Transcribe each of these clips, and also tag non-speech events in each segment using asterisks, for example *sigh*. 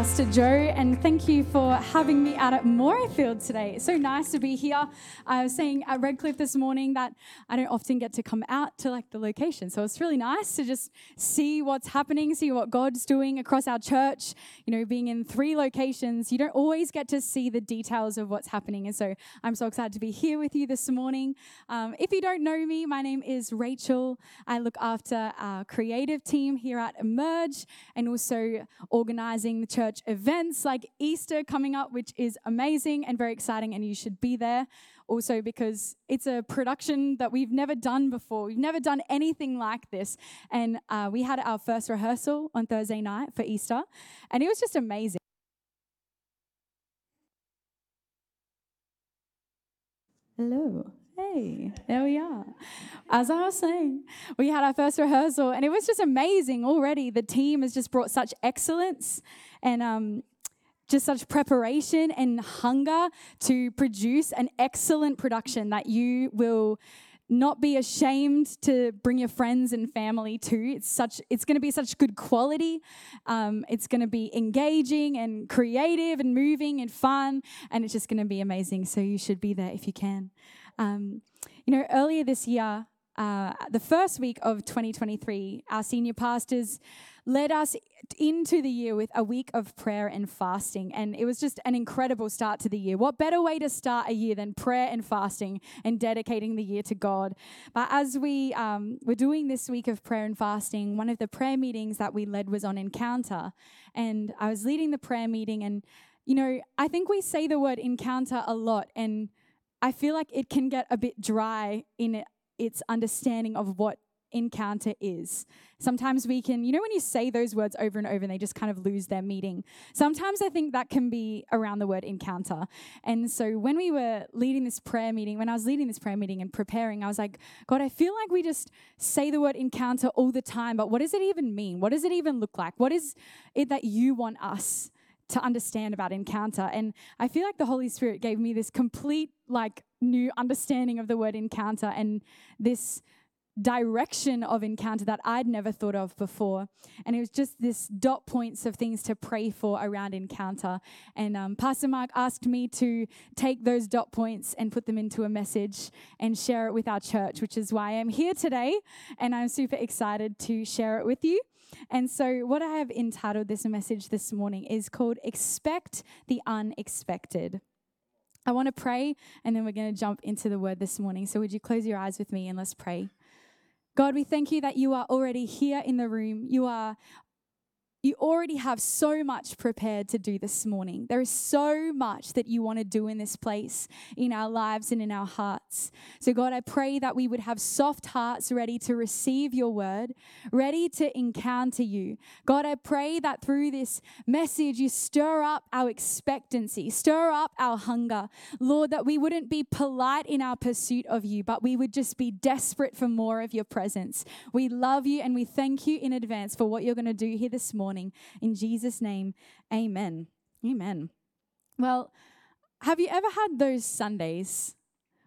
Pastor Joe, and thank you for having me out at Morayfield today. It's so nice to be here. I was saying at Redcliffe this morning that I don't often get to come out to like the location, so it's really nice to just see what's happening, see what God's doing across our church. You know, being in three locations, you don't always get to see the details of what's happening, and so I'm so excited to be here with you this morning. Um, if you don't know me, my name is Rachel. I look after our creative team here at Emerge, and also organizing the church church events like Easter coming up, which is amazing and very exciting, and you should be there. Also, because it's a production that we've never done before. We've never done anything like this. And uh, we had our first rehearsal on Thursday night for Easter, and it was just amazing. Hello. Hey, there we are. As I was saying, we had our first rehearsal and it was just amazing already. The team has just brought such excellence and um, just such preparation and hunger to produce an excellent production that you will not be ashamed to bring your friends and family to. It's such it's going to be such good quality. Um, it's going to be engaging and creative and moving and fun, and it's just going to be amazing. So you should be there if you can. Um, you know, earlier this year, uh, the first week of 2023, our senior pastors led us into the year with a week of prayer and fasting. And it was just an incredible start to the year. What better way to start a year than prayer and fasting and dedicating the year to God? But as we um, were doing this week of prayer and fasting, one of the prayer meetings that we led was on encounter. And I was leading the prayer meeting. And, you know, I think we say the word encounter a lot. And I feel like it can get a bit dry in its understanding of what encounter is. Sometimes we can, you know, when you say those words over and over and they just kind of lose their meaning. Sometimes I think that can be around the word encounter. And so when we were leading this prayer meeting, when I was leading this prayer meeting and preparing, I was like, God, I feel like we just say the word encounter all the time, but what does it even mean? What does it even look like? What is it that you want us? To understand about encounter. And I feel like the Holy Spirit gave me this complete, like, new understanding of the word encounter and this direction of encounter that I'd never thought of before. And it was just this dot points of things to pray for around encounter. And um, Pastor Mark asked me to take those dot points and put them into a message and share it with our church, which is why I'm here today. And I'm super excited to share it with you. And so, what I have entitled this message this morning is called Expect the Unexpected. I want to pray and then we're going to jump into the word this morning. So, would you close your eyes with me and let's pray? God, we thank you that you are already here in the room. You are you already have so much prepared to do this morning. There is so much that you want to do in this place, in our lives and in our hearts. So, God, I pray that we would have soft hearts ready to receive your word, ready to encounter you. God, I pray that through this message, you stir up our expectancy, stir up our hunger. Lord, that we wouldn't be polite in our pursuit of you, but we would just be desperate for more of your presence. We love you and we thank you in advance for what you're going to do here this morning morning. In Jesus' name, amen. Amen. Well, have you ever had those Sundays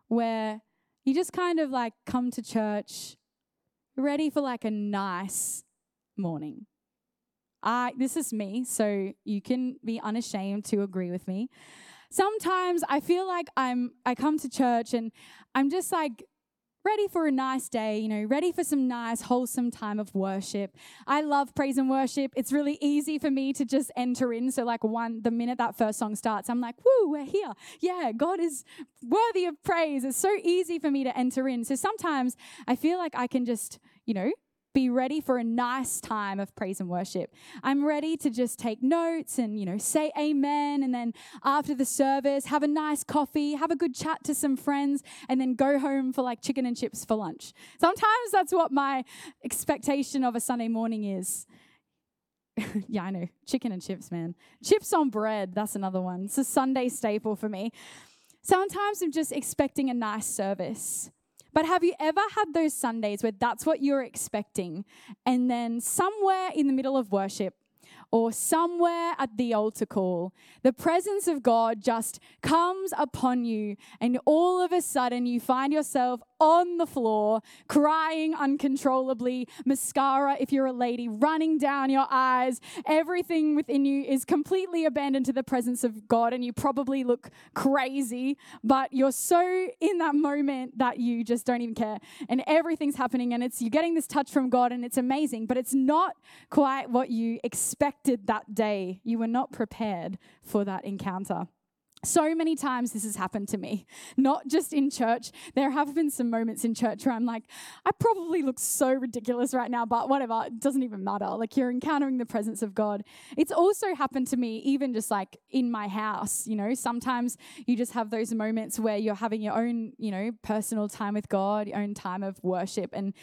where you just kind of like come to church ready for like a nice morning? I this is me, so you can be unashamed to agree with me. Sometimes I feel like I'm I come to church and I'm just like ready for a nice day, you know, ready for some nice, wholesome time of worship. I love praise and worship. It's really easy for me to just enter in. So, like, one, the minute that first song starts, I'm like, woo, we're here. Yeah, God is worthy of praise. It's so easy for me to enter in. So sometimes I feel like I can just, you know, be ready for a nice time of praise and worship. I'm ready to just take notes and, you know, say amen. And then after the service, have a nice coffee, have a good chat to some friends, and then go home for like chicken and chips for lunch. Sometimes that's what my expectation of a Sunday morning is. *laughs* yeah, I know. Chicken and chips, man. Chips on bread, that's another one. It's a Sunday staple for me. Sometimes I'm just expecting a nice service. But have you ever had those Sundays where that's what you're expecting? And then somewhere in the middle of worship, or somewhere at the altar call, the presence of God just comes upon you, and all of a sudden you find yourself on the floor, crying uncontrollably, mascara, if you're a lady, running down your eyes. Everything within you is completely abandoned to the presence of God, and you probably look crazy, but you're so in that moment that you just don't even care. And everything's happening, and it's you're getting this touch from God, and it's amazing, but it's not quite what you expected that day. You were not prepared for that encounter. So many times this has happened to me, not just in church. There have been some moments in church where I'm like, I probably look so ridiculous right now, but whatever, it doesn't even matter. Like you're encountering the presence of God. It's also happened to me, even just like in my house. You know, sometimes you just have those moments where you're having your own, you know, personal time with God, your own time of worship. And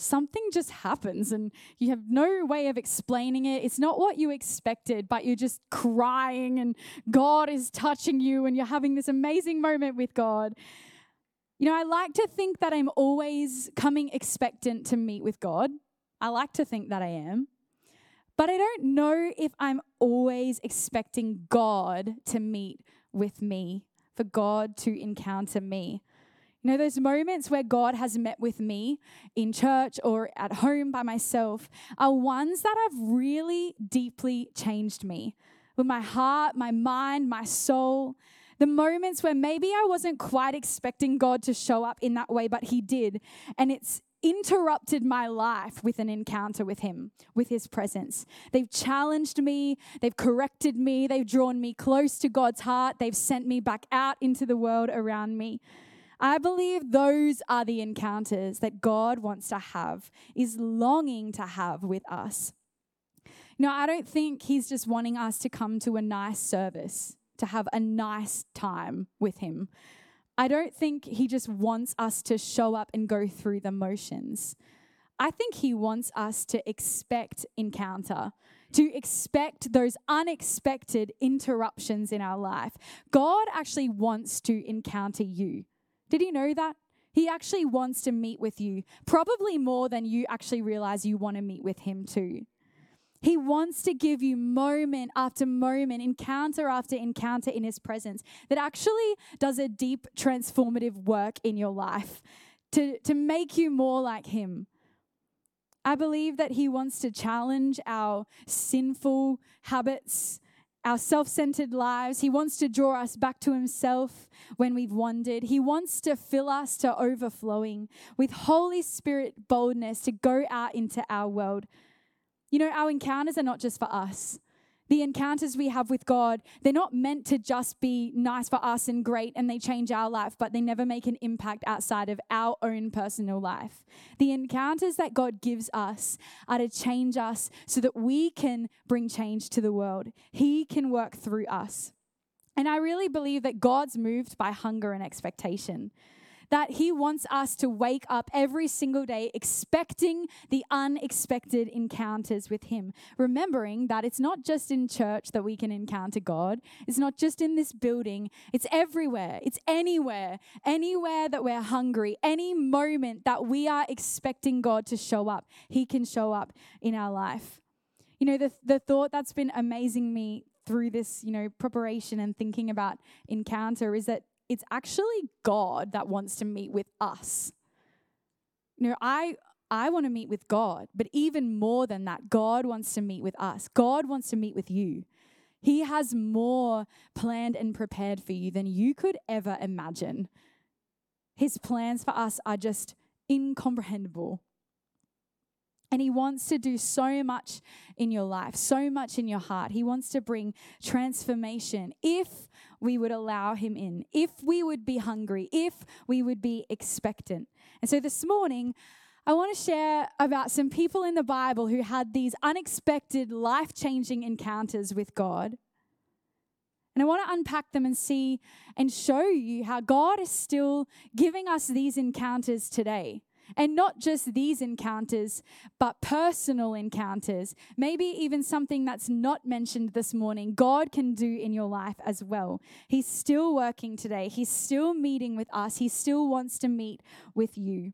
something just happens and you have no way of explaining it. It's not what you expected, but you're just crying and God is touching you and you're having this amazing moment with God. You know, I like to think that I'm always coming expectant to meet with God. I like to think that I am. But I don't know if I'm always expecting God to meet with me, for God to encounter me. You know, those moments where God has met with me in church or at home by myself are ones that have really deeply changed me with my heart, my mind, my soul. The moments where maybe I wasn't quite expecting God to show up in that way, but He did. And it's interrupted my life with an encounter with Him, with His presence. They've challenged me, they've corrected me, they've drawn me close to God's heart, they've sent me back out into the world around me. I believe those are the encounters that God wants to have, is longing to have with us. Now, I don't think He's just wanting us to come to a nice service, to have a nice time with Him. I don't think He just wants us to show up and go through the motions. I think He wants us to expect encounter, to expect those unexpected interruptions in our life. God actually wants to encounter you. Did you know that? He actually wants to meet with you, probably more than you actually realize you want to meet with him too. He wants to give you moment after moment, encounter after encounter in his presence that actually does a deep transformative work in your life to, to make you more like him. I believe that he wants to challenge our sinful habits our self centered lives. He wants to draw us back to Himself when we've wandered. He wants to fill us to overflowing with Holy Spirit boldness to go out into our world. You know, our encounters are not just for us, the encounters we have with God, they're not meant to just be nice for us and great and they change our life, but they never make an impact outside of our own personal life. The encounters that God gives us are to change us so that we can bring change to the world. He can work through us. And I really believe that God's moved by hunger and expectation that He wants us to wake up every single day expecting the unexpected encounters with Him, remembering that it's not just in church that we can encounter God, it's not just in this building, it's everywhere, it's anywhere, anywhere that we're hungry, any moment that we are expecting God to show up, He can show up in our life. You know, the, the thought that's been amazing me through this, you know, preparation and thinking about encounter is that it's actually God that wants to meet with us. You know, I I want to meet with God, but even more than that, God wants to meet with us. God wants to meet with you. He has more planned and prepared for you than you could ever imagine. His plans for us are just incomprehensible. And He wants to do so much in your life, so much in your heart. He wants to bring transformation if we would allow Him in, if we would be hungry, if we would be expectant. And so this morning, I want to share about some people in the Bible who had these unexpected, life changing encounters with God. And I want to unpack them and see and show you how God is still giving us these encounters today. And not just these encounters, but personal encounters. Maybe even something that's not mentioned this morning, God can do in your life as well. He's still working today, He's still meeting with us, He still wants to meet with you.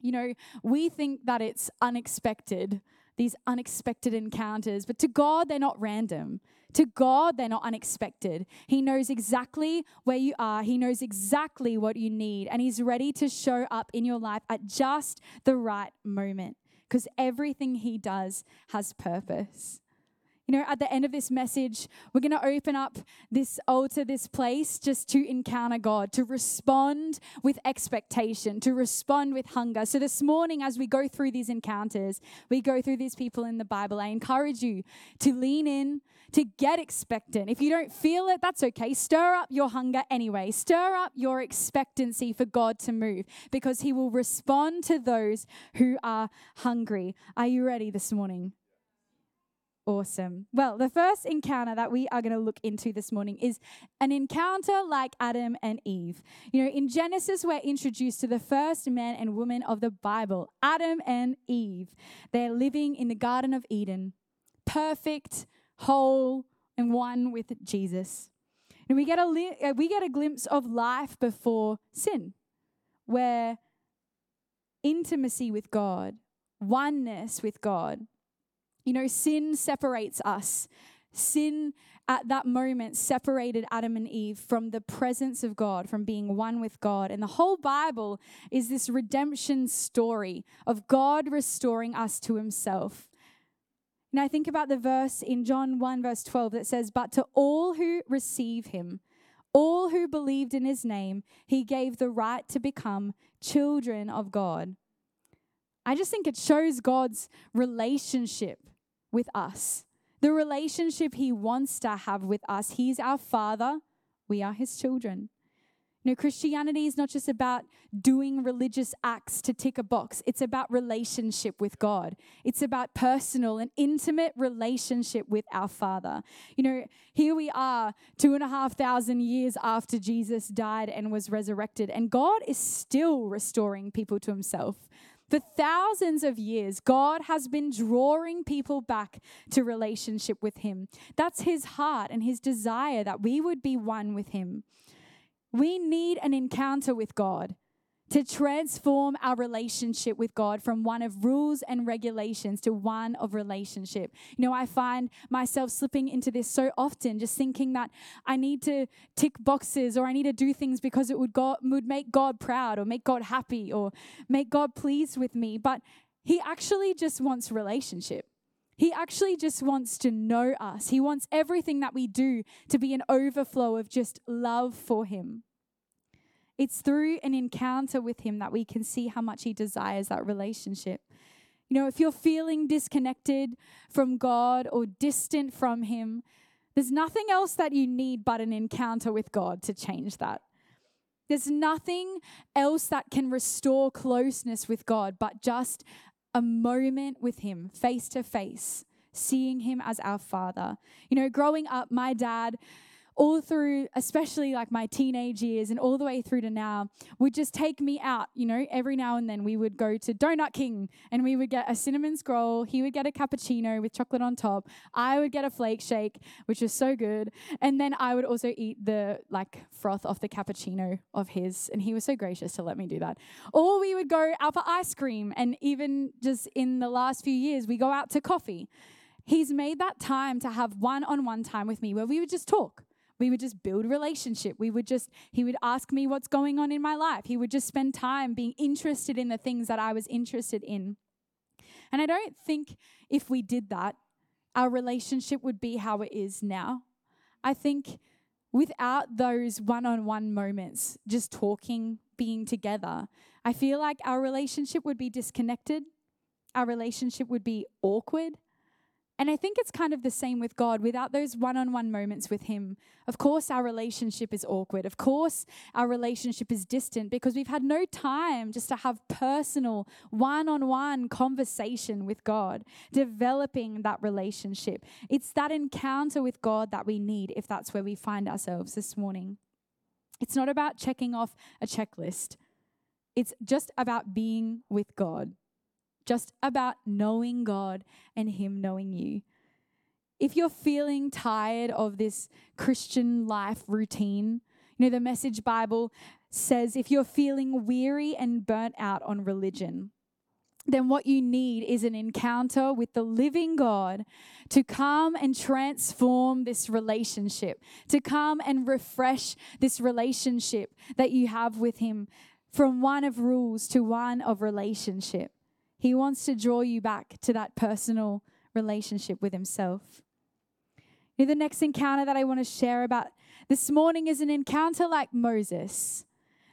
You know, we think that it's unexpected these unexpected encounters, but to God, they're not random. To God, they're not unexpected. He knows exactly where you are, He knows exactly what you need, and He's ready to show up in your life at just the right moment because everything He does has purpose. You know, at the end of this message, we're going to open up this altar, this place, just to encounter God, to respond with expectation, to respond with hunger. So, this morning, as we go through these encounters, we go through these people in the Bible, I encourage you to lean in, to get expectant. If you don't feel it, that's okay. Stir up your hunger anyway. Stir up your expectancy for God to move because He will respond to those who are hungry. Are you ready this morning? Awesome. Well, the first encounter that we are going to look into this morning is an encounter like Adam and Eve. You know, in Genesis, we're introduced to the first man and woman of the Bible, Adam and Eve. They're living in the Garden of Eden, perfect, whole, and one with Jesus. And we get a, li- uh, we get a glimpse of life before sin, where intimacy with God, oneness with God, you know, sin separates us. Sin at that moment separated Adam and Eve from the presence of God, from being one with God. And the whole Bible is this redemption story of God restoring us to himself. Now, think about the verse in John 1, verse 12 that says, But to all who receive him, all who believed in his name, he gave the right to become children of God. I just think it shows God's relationship with us, the relationship He wants to have with us. He's our Father, we are His children. Know, Christianity is not just about doing religious acts to tick a box. It's about relationship with God. It's about personal and intimate relationship with our Father. You know, here we are, two and a half thousand years after Jesus died and was resurrected, and God is still restoring people to Himself. For thousands of years, God has been drawing people back to relationship with Him. That's His heart and His desire that we would be one with Him. We need an encounter with God to transform our relationship with God from one of rules and regulations to one of relationship. You know, I find myself slipping into this so often, just thinking that I need to tick boxes or I need to do things because it would, would make God proud or make God happy or make God pleased with me. But He actually just wants relationship. He actually just wants to know us. He wants everything that we do to be an overflow of just love for Him. It's through an encounter with Him that we can see how much He desires that relationship. You know, if you're feeling disconnected from God or distant from Him, there's nothing else that you need but an encounter with God to change that. There's nothing else that can restore closeness with God but just a moment with Him, face to face, seeing Him as our Father. You know, growing up, my dad all through, especially like my teenage years and all the way through to now, would just take me out. You know, every now and then we would go to Donut King and we would get a cinnamon scroll. He would get a cappuccino with chocolate on top. I would get a flake shake, which was so good. And then I would also eat the like froth off the cappuccino of his. And he was so gracious to let me do that. Or we would go out for ice cream. And even just in the last few years, we go out to coffee. He's made that time to have one on one time with me where we would just talk we would just build relationship. We would just, he would ask me what's going on in my life. He would just spend time being interested in the things that I was interested in. And I don't think if we did that, our relationship would be how it is now. I think without those one on one moments, just talking, being together, I feel like our relationship would be disconnected. Our relationship would be awkward. And I think it's kind of the same with God. Without those one on one moments with Him, of course, our relationship is awkward. Of course, our relationship is distant because we've had no time just to have personal, one on one conversation with God, developing that relationship. It's that encounter with God that we need if that's where we find ourselves this morning. It's not about checking off a checklist, it's just about being with God just about knowing God and Him knowing you. If you're feeling tired of this Christian life routine, you know, the Message Bible says if you're feeling weary and burnt out on religion, then what you need is an encounter with the living God to come and transform this relationship, to come and refresh this relationship that you have with Him from one of rules to one of relationship. He wants to draw you back to that personal relationship with Himself. The next encounter that I want to share about this morning is an encounter like Moses.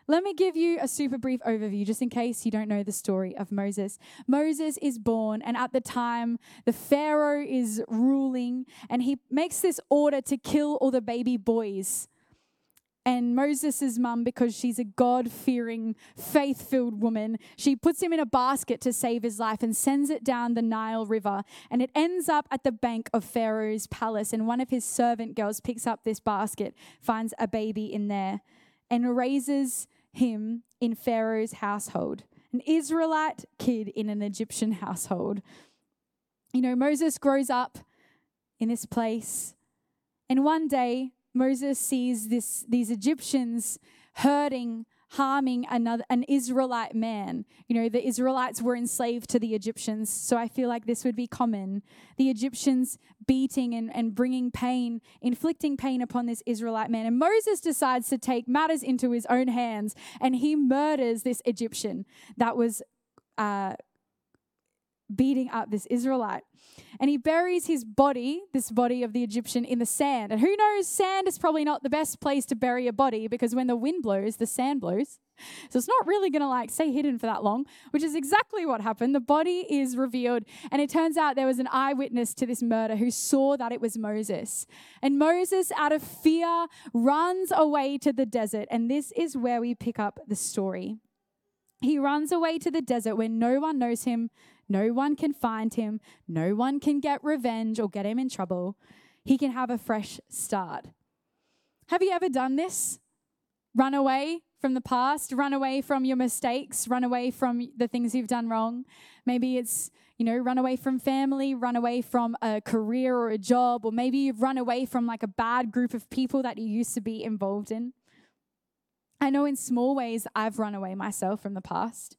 Let me give you a super brief overview, just in case you don't know the story of Moses. Moses is born, and at the time, the Pharaoh is ruling, and he makes this order to kill all the baby boys. And Moses' mum, because she's a God fearing, faith filled woman, she puts him in a basket to save his life and sends it down the Nile River. And it ends up at the bank of Pharaoh's palace. And one of his servant girls picks up this basket, finds a baby in there, and raises him in Pharaoh's household, an Israelite kid in an Egyptian household. You know, Moses grows up in this place, and one day Moses sees this, these Egyptians hurting harming another an Israelite man. You know, the Israelites were enslaved to the Egyptians, so I feel like this would be common. The Egyptians beating and, and bringing pain, inflicting pain upon this Israelite man. And Moses decides to take matters into his own hands and he murders this Egyptian that was uh, beating up this Israelite. And he buries his body, this body of the Egyptian, in the sand. And who knows, sand is probably not the best place to bury a body because when the wind blows, the sand blows. So it's not really going to like stay hidden for that long, which is exactly what happened. The body is revealed, and it turns out there was an eyewitness to this murder who saw that it was Moses. And Moses, out of fear, runs away to the desert. And this is where we pick up the story. He runs away to the desert where no one knows him, no one can find him. No one can get revenge or get him in trouble. He can have a fresh start. Have you ever done this? Run away from the past, run away from your mistakes, run away from the things you've done wrong. Maybe it's, you know, run away from family, run away from a career or a job, or maybe you've run away from like a bad group of people that you used to be involved in. I know in small ways I've run away myself from the past.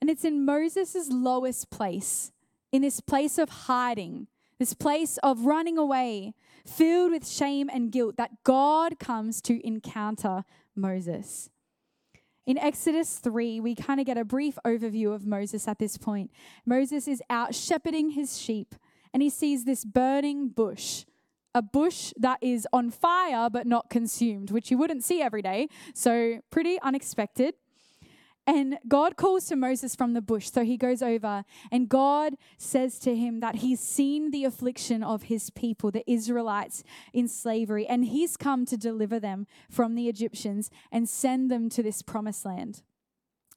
And it's in Moses' lowest place, in this place of hiding, this place of running away, filled with shame and guilt, that God comes to encounter Moses. In Exodus 3, we kind of get a brief overview of Moses at this point. Moses is out shepherding his sheep and he sees this burning bush, a bush that is on fire but not consumed, which you wouldn't see every day. So, pretty unexpected. And God calls to Moses from the bush. So he goes over, and God says to him that he's seen the affliction of his people, the Israelites in slavery, and he's come to deliver them from the Egyptians and send them to this promised land.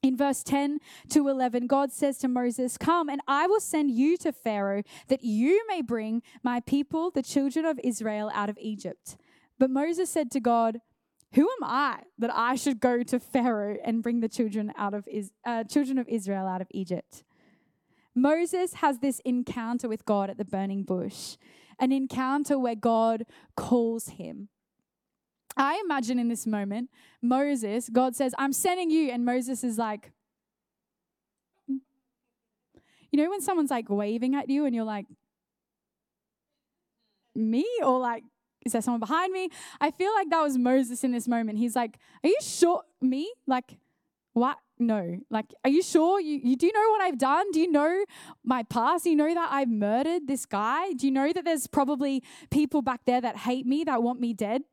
In verse 10 to 11, God says to Moses, Come, and I will send you to Pharaoh, that you may bring my people, the children of Israel, out of Egypt. But Moses said to God, who am I that I should go to Pharaoh and bring the children out of Is- uh, children of Israel out of Egypt? Moses has this encounter with God at the burning bush, an encounter where God calls him. I imagine in this moment, Moses, God says, I'm sending you. And Moses is like, hmm. you know, when someone's like waving at you and you're like, me? Or like, is there someone behind me? I feel like that was Moses in this moment. He's like, Are you sure? Me? Like, what? No. Like, are you sure? You, you do know what I've done? Do you know my past? Do you know that I've murdered this guy? Do you know that there's probably people back there that hate me, that want me dead?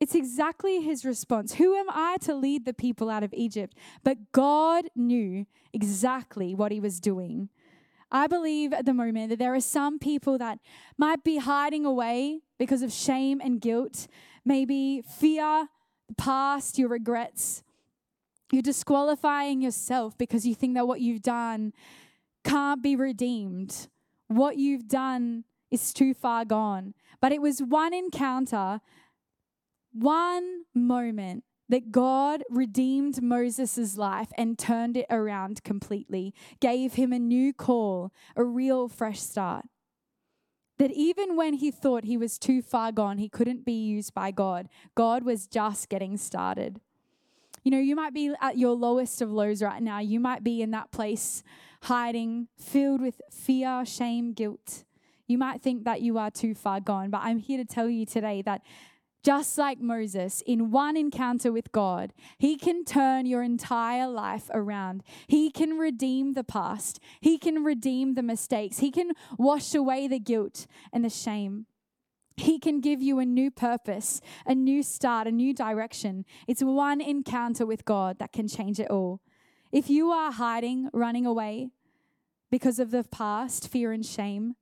It's exactly his response. Who am I to lead the people out of Egypt? But God knew exactly what he was doing. I believe at the moment that there are some people that might be hiding away because of shame and guilt, maybe fear, the past, your regrets. You're disqualifying yourself because you think that what you've done can't be redeemed. What you've done is too far gone. But it was one encounter, one moment that God redeemed Moses' life and turned it around completely, gave him a new call, a real fresh start. That even when he thought he was too far gone, he couldn't be used by God, God was just getting started. You know, you might be at your lowest of lows right now. You might be in that place hiding, filled with fear, shame, guilt. You might think that you are too far gone, but I'm here to tell you today that just like Moses, in one encounter with God, he can turn your entire life around. He can redeem the past. He can redeem the mistakes. He can wash away the guilt and the shame. He can give you a new purpose, a new start, a new direction. It's one encounter with God that can change it all. If you are hiding, running away because of the past, fear, and shame,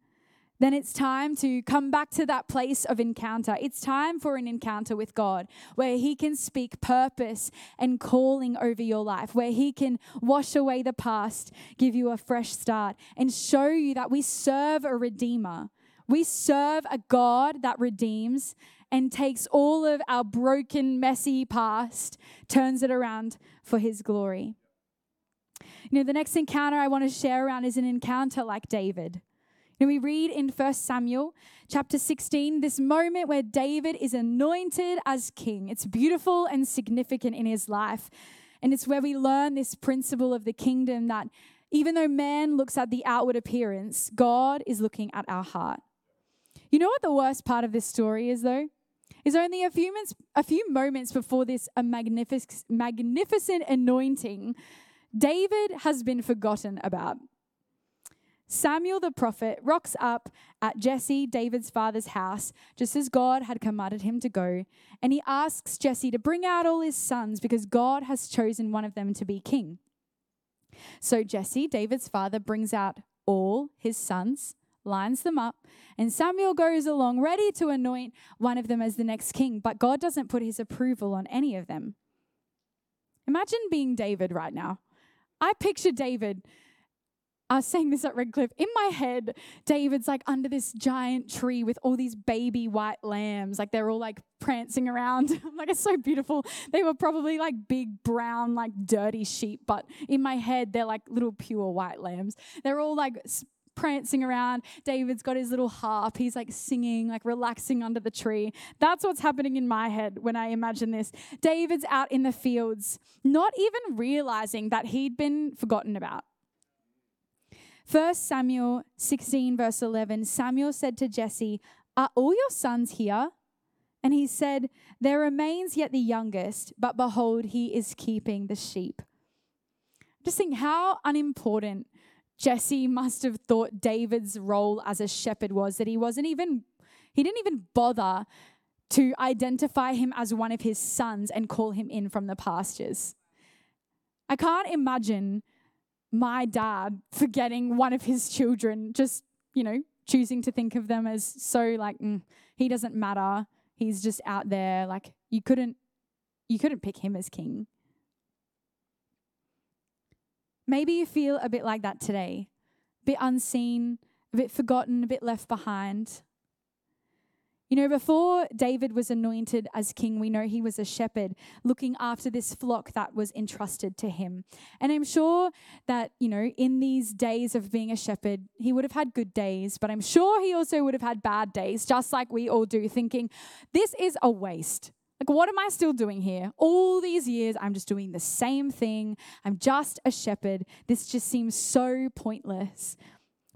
then it's time to come back to that place of encounter. It's time for an encounter with God where He can speak purpose and calling over your life, where He can wash away the past, give you a fresh start, and show you that we serve a Redeemer. We serve a God that redeems and takes all of our broken, messy past, turns it around for His glory. You know, the next encounter I want to share around is an encounter like David. Now we read in 1 Samuel chapter 16 this moment where David is anointed as king. It's beautiful and significant in his life. And it's where we learn this principle of the kingdom that even though man looks at the outward appearance, God is looking at our heart. You know what the worst part of this story is, though? Is only a few moments, a few moments before this a magnific- magnificent anointing, David has been forgotten about. Samuel the prophet rocks up at Jesse, David's father's house, just as God had commanded him to go, and he asks Jesse to bring out all his sons because God has chosen one of them to be king. So Jesse, David's father, brings out all his sons, lines them up, and Samuel goes along ready to anoint one of them as the next king, but God doesn't put his approval on any of them. Imagine being David right now. I picture David I was saying this at Redcliffe. In my head, David's like under this giant tree with all these baby white lambs. Like they're all like prancing around. *laughs* like it's so beautiful. They were probably like big brown, like dirty sheep, but in my head, they're like little pure white lambs. They're all like prancing around. David's got his little harp. He's like singing, like relaxing under the tree. That's what's happening in my head when I imagine this. David's out in the fields, not even realizing that he'd been forgotten about. 1 Samuel 16, verse 11 Samuel said to Jesse, Are all your sons here? And he said, There remains yet the youngest, but behold, he is keeping the sheep. Just think how unimportant Jesse must have thought David's role as a shepherd was, that he wasn't even, he didn't even bother to identify him as one of his sons and call him in from the pastures. I can't imagine my dad forgetting one of his children, just, you know, choosing to think of them as so like, mm, he doesn't matter. He's just out there. Like, you couldn't, you couldn't pick him as king. Maybe you feel a bit like that today, a bit unseen, a bit forgotten, a bit left behind. You know, before David was anointed as king, we know he was a shepherd looking after this flock that was entrusted to him. And I'm sure that, you know, in these days of being a shepherd, he would have had good days, but I'm sure he also would have had bad days, just like we all do, thinking, this is a waste. Like, what am I still doing here? All these years, I'm just doing the same thing. I'm just a shepherd. This just seems so pointless.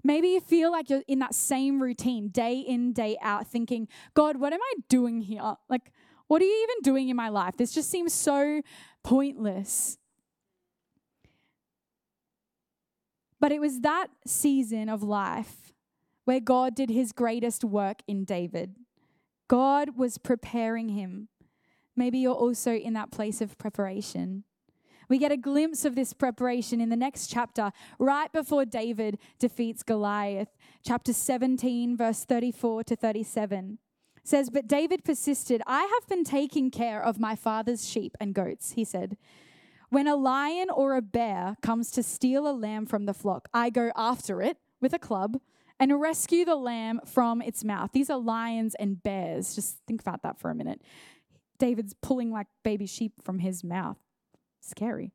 Maybe you feel like you're in that same routine day in, day out, thinking, God, what am I doing here? Like, what are you even doing in my life? This just seems so pointless. But it was that season of life where God did his greatest work in David. God was preparing him. Maybe you're also in that place of preparation. We get a glimpse of this preparation in the next chapter, right before David defeats Goliath. Chapter 17, verse 34 to 37 says, But David persisted, I have been taking care of my father's sheep and goats, he said. When a lion or a bear comes to steal a lamb from the flock, I go after it with a club and rescue the lamb from its mouth. These are lions and bears. Just think about that for a minute. David's pulling like baby sheep from his mouth. Scary.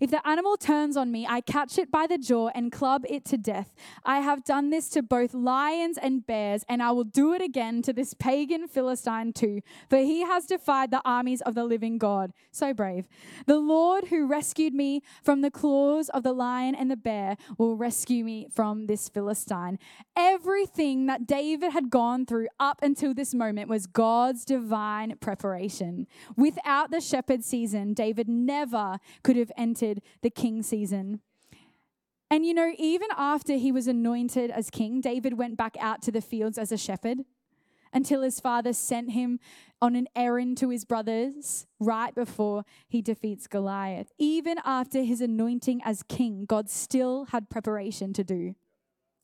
If the animal turns on me, I catch it by the jaw and club it to death. I have done this to both lions and bears, and I will do it again to this pagan Philistine too, for he has defied the armies of the living God. So brave. The Lord who rescued me from the claws of the lion and the bear will rescue me from this Philistine. Everything that David had gone through up until this moment was God's divine preparation. Without the shepherd season, David never could have entered the king season. And you know, even after he was anointed as king, David went back out to the fields as a shepherd until his father sent him on an errand to his brothers right before he defeats Goliath. Even after his anointing as king, God still had preparation to do.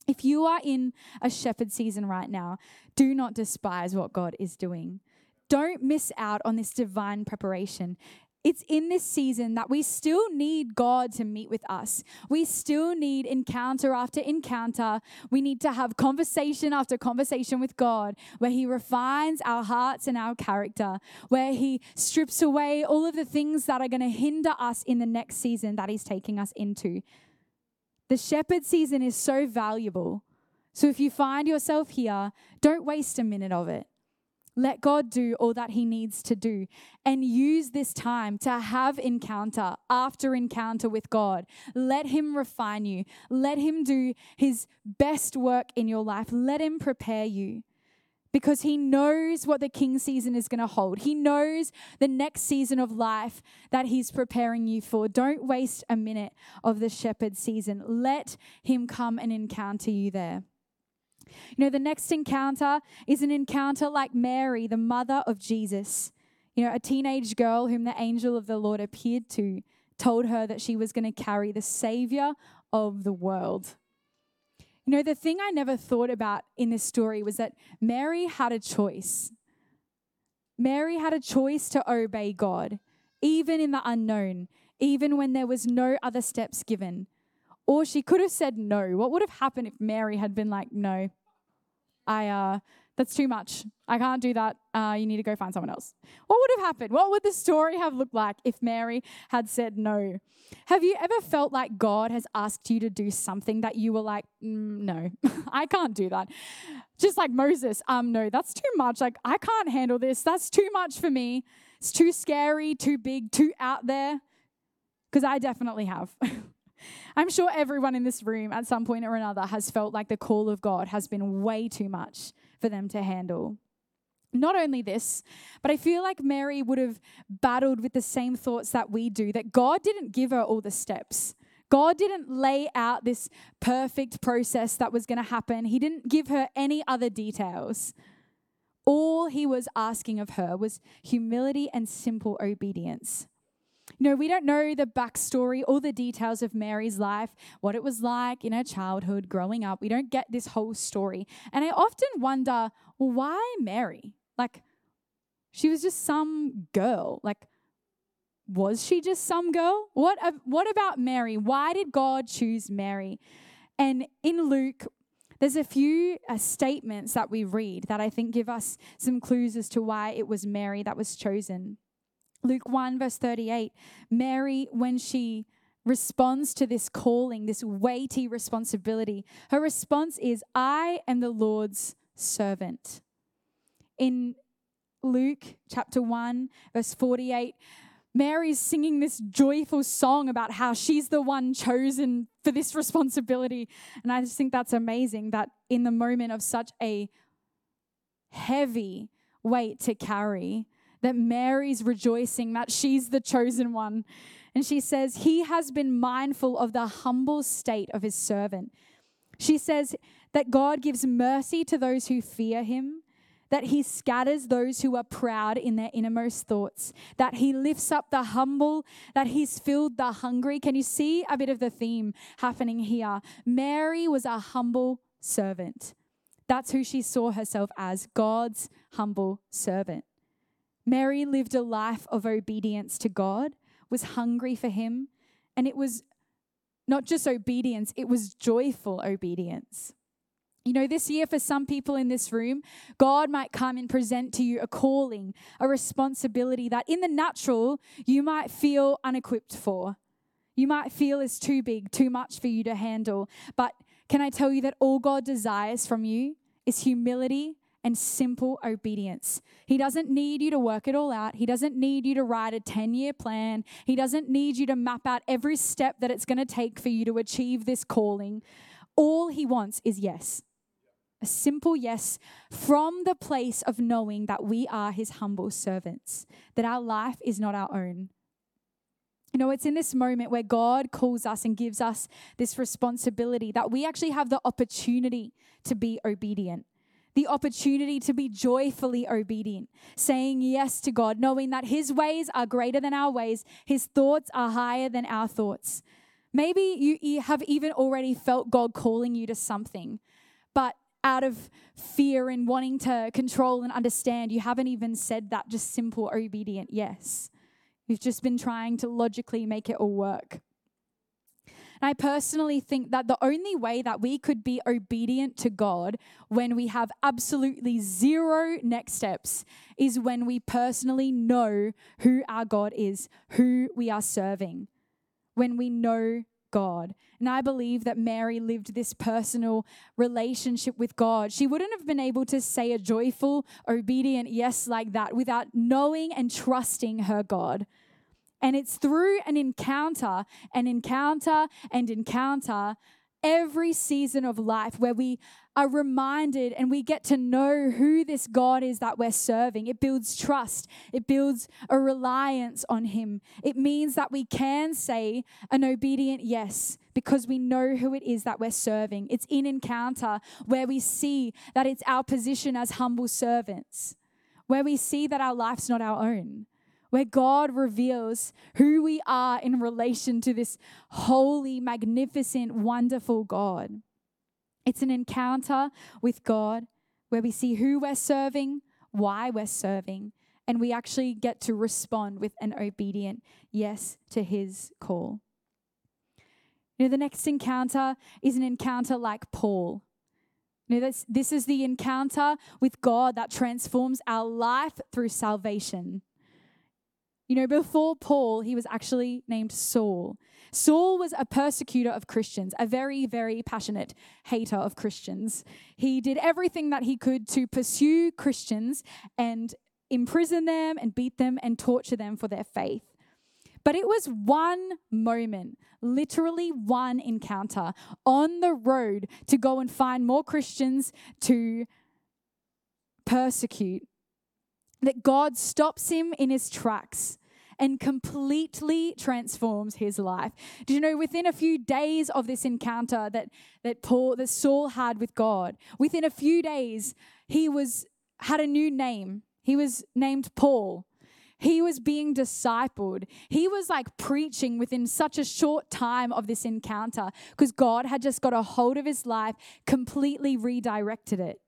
If you are in a shepherd season right now, do not despise what God is doing. Don't miss out on this divine preparation it's in this season that we still need God to meet with us. We still need encounter after encounter. We need to have conversation after conversation with God where He refines our hearts and our character, where He strips away all of the things that are going to hinder us in the next season that He's taking us into. The shepherd season is so valuable. So if you find yourself here, don't waste a minute of it. Let God do all that He needs to do and use this time to have encounter after encounter with God. Let Him refine you. Let Him do His best work in your life. Let Him prepare you because He knows what the King season is going to hold. He knows the next season of life that He's preparing you for. Don't waste a minute of the shepherd season. Let Him come and encounter you there. You know, the next encounter is an encounter like Mary, the mother of Jesus. You know, a teenage girl whom the angel of the Lord appeared to told her that she was going to carry the Savior of the world. You know, the thing I never thought about in this story was that Mary had a choice. Mary had a choice to obey God, even in the unknown, even when there was no other steps given. Or she could have said no. What would have happened if Mary had been like, no, I, uh, that's too much. I can't do that. Uh, you need to go find someone else. What would have happened? What would the story have looked like if Mary had said no? Have you ever felt like God has asked you to do something that you were like, mm, no, *laughs* I can't do that? Just like Moses, um, no, that's too much. Like, I can't handle this. That's too much for me. It's too scary, too big, too out there. Because I definitely have. *laughs* I'm sure everyone in this room at some point or another has felt like the call of God has been way too much for them to handle. Not only this, but I feel like Mary would have battled with the same thoughts that we do that God didn't give her all the steps. God didn't lay out this perfect process that was going to happen. He didn't give her any other details. All he was asking of her was humility and simple obedience. Know, we don't know the backstory, all the details of Mary's life, what it was like in her childhood, growing up. We don't get this whole story. And I often wonder, why Mary? Like, she was just some girl. Like, was she just some girl? What, what about Mary? Why did God choose Mary? And in Luke, there's a few uh, statements that we read that I think give us some clues as to why it was Mary that was chosen. Luke 1, verse 38, Mary, when she responds to this calling, this weighty responsibility, her response is, I am the Lord's servant. In Luke chapter 1, verse 48, Mary's singing this joyful song about how she's the one chosen for this responsibility. And I just think that's amazing that in the moment of such a heavy weight to carry, that Mary's rejoicing that she's the chosen one. And she says, He has been mindful of the humble state of his servant. She says that God gives mercy to those who fear him, that he scatters those who are proud in their innermost thoughts, that he lifts up the humble, that he's filled the hungry. Can you see a bit of the theme happening here? Mary was a humble servant. That's who she saw herself as God's humble servant. Mary lived a life of obedience to God, was hungry for Him, and it was not just obedience, it was joyful obedience. You know, this year for some people in this room, God might come and present to you a calling, a responsibility that in the natural you might feel unequipped for. you might feel is too big, too much for you to handle. But can I tell you that all God desires from you is humility and simple obedience. He doesn't need you to work it all out. He doesn't need you to write a 10 year plan. He doesn't need you to map out every step that it's going to take for you to achieve this calling. All He wants is yes. A simple yes from the place of knowing that we are His humble servants, that our life is not our own. You know, it's in this moment where God calls us and gives us this responsibility that we actually have the opportunity to be obedient the opportunity to be joyfully obedient, saying yes to God, knowing that His ways are greater than our ways, His thoughts are higher than our thoughts. Maybe you, have even already felt God calling you to something, but out of fear and wanting to control and understand, you haven't even said that just simple, obedient yes. You've just been trying to logically make it all work. And I personally think that the only way that we could be obedient to God when we have absolutely zero next steps is when we personally know who our God is, who we are serving, when we know God. And I believe that Mary lived this personal relationship with God. She wouldn't have been able to say a joyful, obedient yes like that without knowing and trusting her God. And it's through an encounter, an encounter, and encounter every season of life where we are reminded and we get to know who this God is that we're serving. It builds trust, it builds a reliance on Him. It means that we can say an obedient yes because we know who it is that we're serving. It's in encounter where we see that it's our position as humble servants, where we see that our life's not our own where God reveals who we are in relation to this holy, magnificent, wonderful God. It's an encounter with God where we see who we're serving, why we're serving, and we actually get to respond with an obedient yes to his call. You know, the next encounter is an encounter like Paul. You know, this, this is the encounter with God that transforms our life through salvation. You know, before Paul, he was actually named Saul. Saul was a persecutor of Christians, a very, very passionate hater of Christians. He did everything that he could to pursue Christians and imprison them and beat them and torture them for their faith. But it was one moment, literally one encounter on the road to go and find more Christians to persecute that God stops him in his tracks and completely transforms his life. Do you know within a few days of this encounter that that Paul that Saul had with God, within a few days he was had a new name. He was named Paul. He was being discipled. He was like preaching within such a short time of this encounter because God had just got a hold of his life, completely redirected it.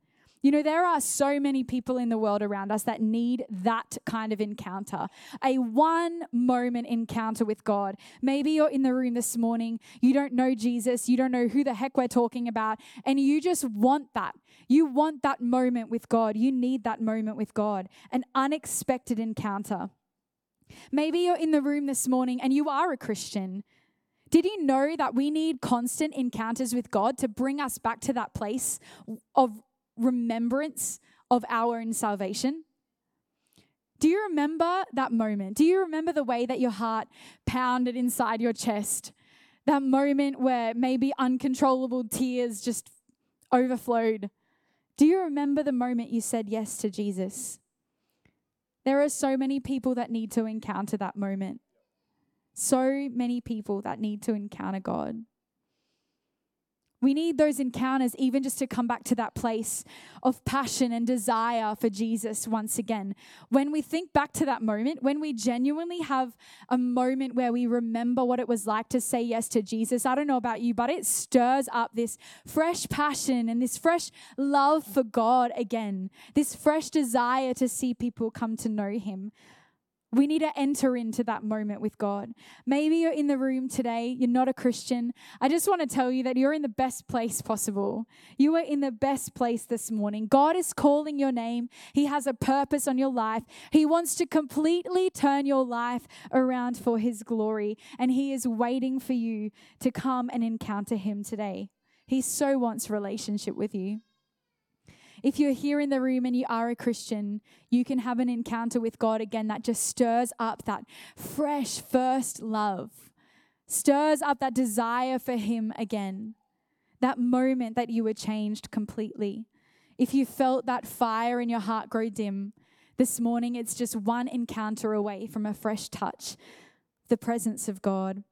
You know, there are so many people in the world around us that need that kind of encounter a one moment encounter with God. Maybe you're in the room this morning, you don't know Jesus, you don't know who the heck we're talking about, and you just want that. You want that moment with God. You need that moment with God, an unexpected encounter. Maybe you're in the room this morning and you are a Christian. Did you know that we need constant encounters with God to bring us back to that place of remembrance of our own salvation? Do you remember that moment? Do you remember the way that your heart pounded inside your chest? That moment where maybe uncontrollable tears just overflowed. Do you remember the moment you said yes to Jesus? There are so many people that need to encounter that moment. So many people that need to encounter God. We need those encounters even just to come back to that place of passion and desire for Jesus once again. When we think back to that moment, when we genuinely have a moment where we remember what it was like to say yes to Jesus, I don't know about you, but it stirs up this fresh passion and this fresh love for God again, this fresh desire to see people come to know Him. We need to enter into that moment with God. Maybe you're in the room today, you're not a Christian. I just want to tell you that you're in the best place possible. You are in the best place this morning. God is calling your name, He has a purpose on your life. He wants to completely turn your life around for His glory, and He is waiting for you to come and encounter Him today. He so wants relationship with you. If you're here in the room and you are a Christian, you can have an encounter with God again that just stirs up that fresh first love, stirs up that desire for Him again, that moment that you were changed completely. If you felt that fire in your heart grow dim, this morning it's just one encounter away from a fresh touch, the presence of God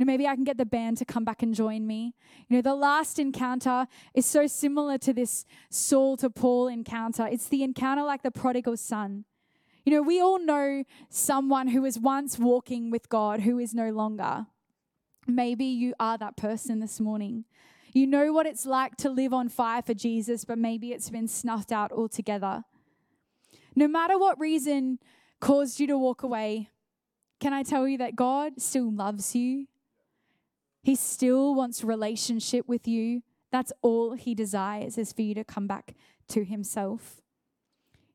know, maybe I can get the band to come back and join me. You know, the last encounter is so similar to this Saul to Paul encounter. It's the encounter like the prodigal son. You know, we all know someone who was once walking with God who is no longer. Maybe you are that person this morning. You know what it's like to live on fire for Jesus, but maybe it's been snuffed out altogether. No matter what reason caused you to walk away, can I tell you that God still loves you? He still wants relationship with you. That's all he desires is for you to come back to himself.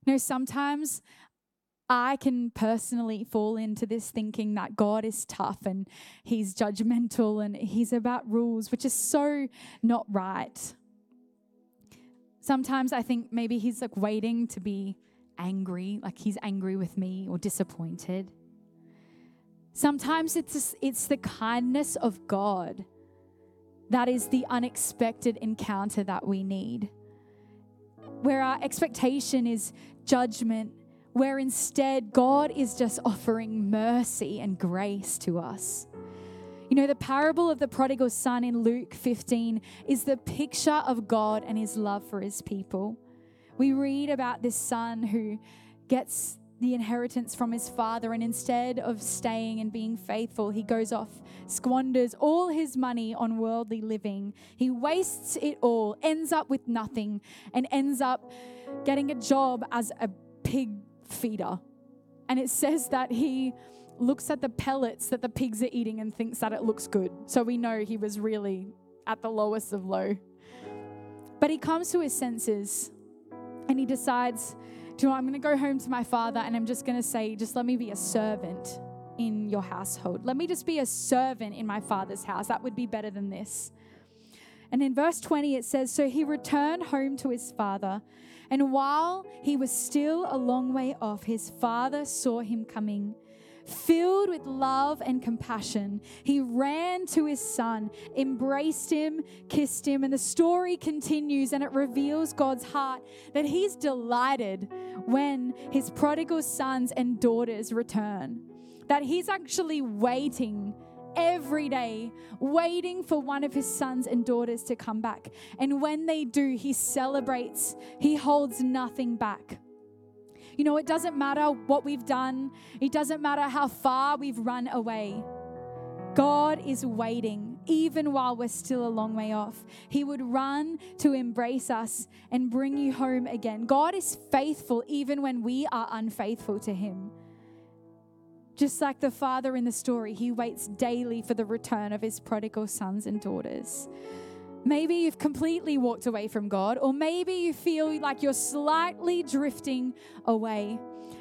You know, sometimes I can personally fall into this thinking that God is tough and he's judgmental and he's about rules, which is so not right. Sometimes I think maybe he's like waiting to be angry, like he's angry with me or disappointed. Sometimes it's, it's the kindness of God that is the unexpected encounter that we need. Where our expectation is judgment, where instead God is just offering mercy and grace to us. You know, the parable of the prodigal son in Luke 15 is the picture of God and his love for his people. We read about this son who gets the inheritance from his father, and instead of staying and being faithful, he goes off, squanders all his money on worldly living. He wastes it all, ends up with nothing, and ends up getting a job as a pig feeder. And it says that he looks at the pellets that the pigs are eating and thinks that it looks good. So we know he was really at the lowest of low. But he comes to his senses and he decides you know, I'm going to go home to my father and I'm just going to say, just let me be a servant in your household. Let me just be a servant in my father's house. That would be better than this. And in verse 20, it says, So he returned home to his father. And while he was still a long way off, his father saw him coming Filled with love and compassion, he ran to his son, embraced him, kissed him, and the story continues and it reveals God's heart that he's delighted when his prodigal sons and daughters return. That he's actually waiting every day, waiting for one of his sons and daughters to come back. And when they do, he celebrates, he holds nothing back. You know, it doesn't matter what we've done, it doesn't matter how far we've run away. God is waiting, even while we're still a long way off. He would run to embrace us and bring you home again. God is faithful even when we are unfaithful to Him. Just like the father in the story, He waits daily for the return of His prodigal sons and daughters. Maybe you've completely walked away from God, or maybe you feel like you're slightly drifting away.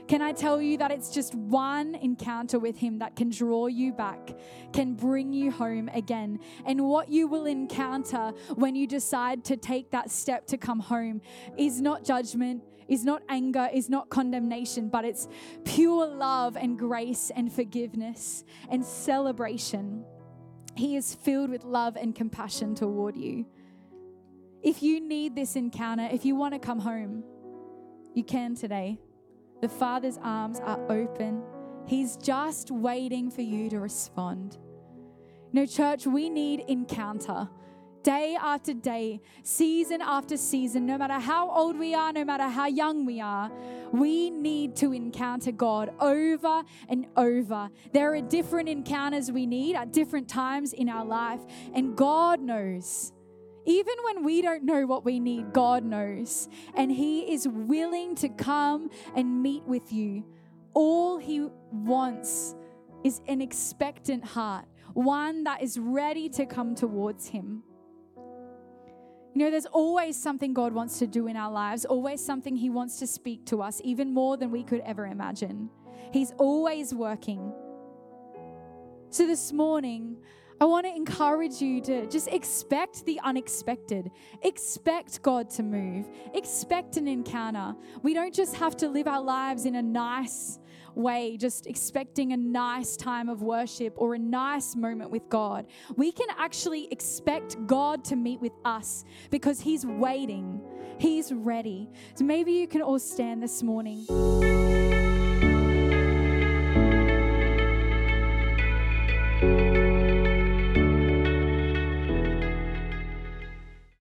Can I tell you that it's just one encounter with Him that can draw you back, can bring you home again? And what you will encounter when you decide to take that step to come home is not judgment, is not anger, is not condemnation, but it's pure love and grace and forgiveness and celebration. He is filled with love and compassion toward you. If you need this encounter, if you want to come home, you can today. The Father's arms are open. He's just waiting for you to respond. No, church, we need encounter day after day, season after season, no matter how old we are, no matter how young we are, we need to encounter God over and over. There are different encounters we need at different times in our life, and God knows. Even when we don't know what we need, God knows. And He is willing to come and meet with you all He wants is an expectant heart, one that is ready to come towards Him. You know, there's always something God wants to do in our lives, always something He wants to speak to us, even more than we could ever imagine. He's always working. So this morning, I want to encourage you to just expect the unexpected. Expect God to move. Expect an encounter. We don't just have to live our lives in a nice way, just expecting a nice time of worship or a nice moment with God. We can actually expect God to meet with us because He's waiting, He's ready. So maybe you can all stand this morning.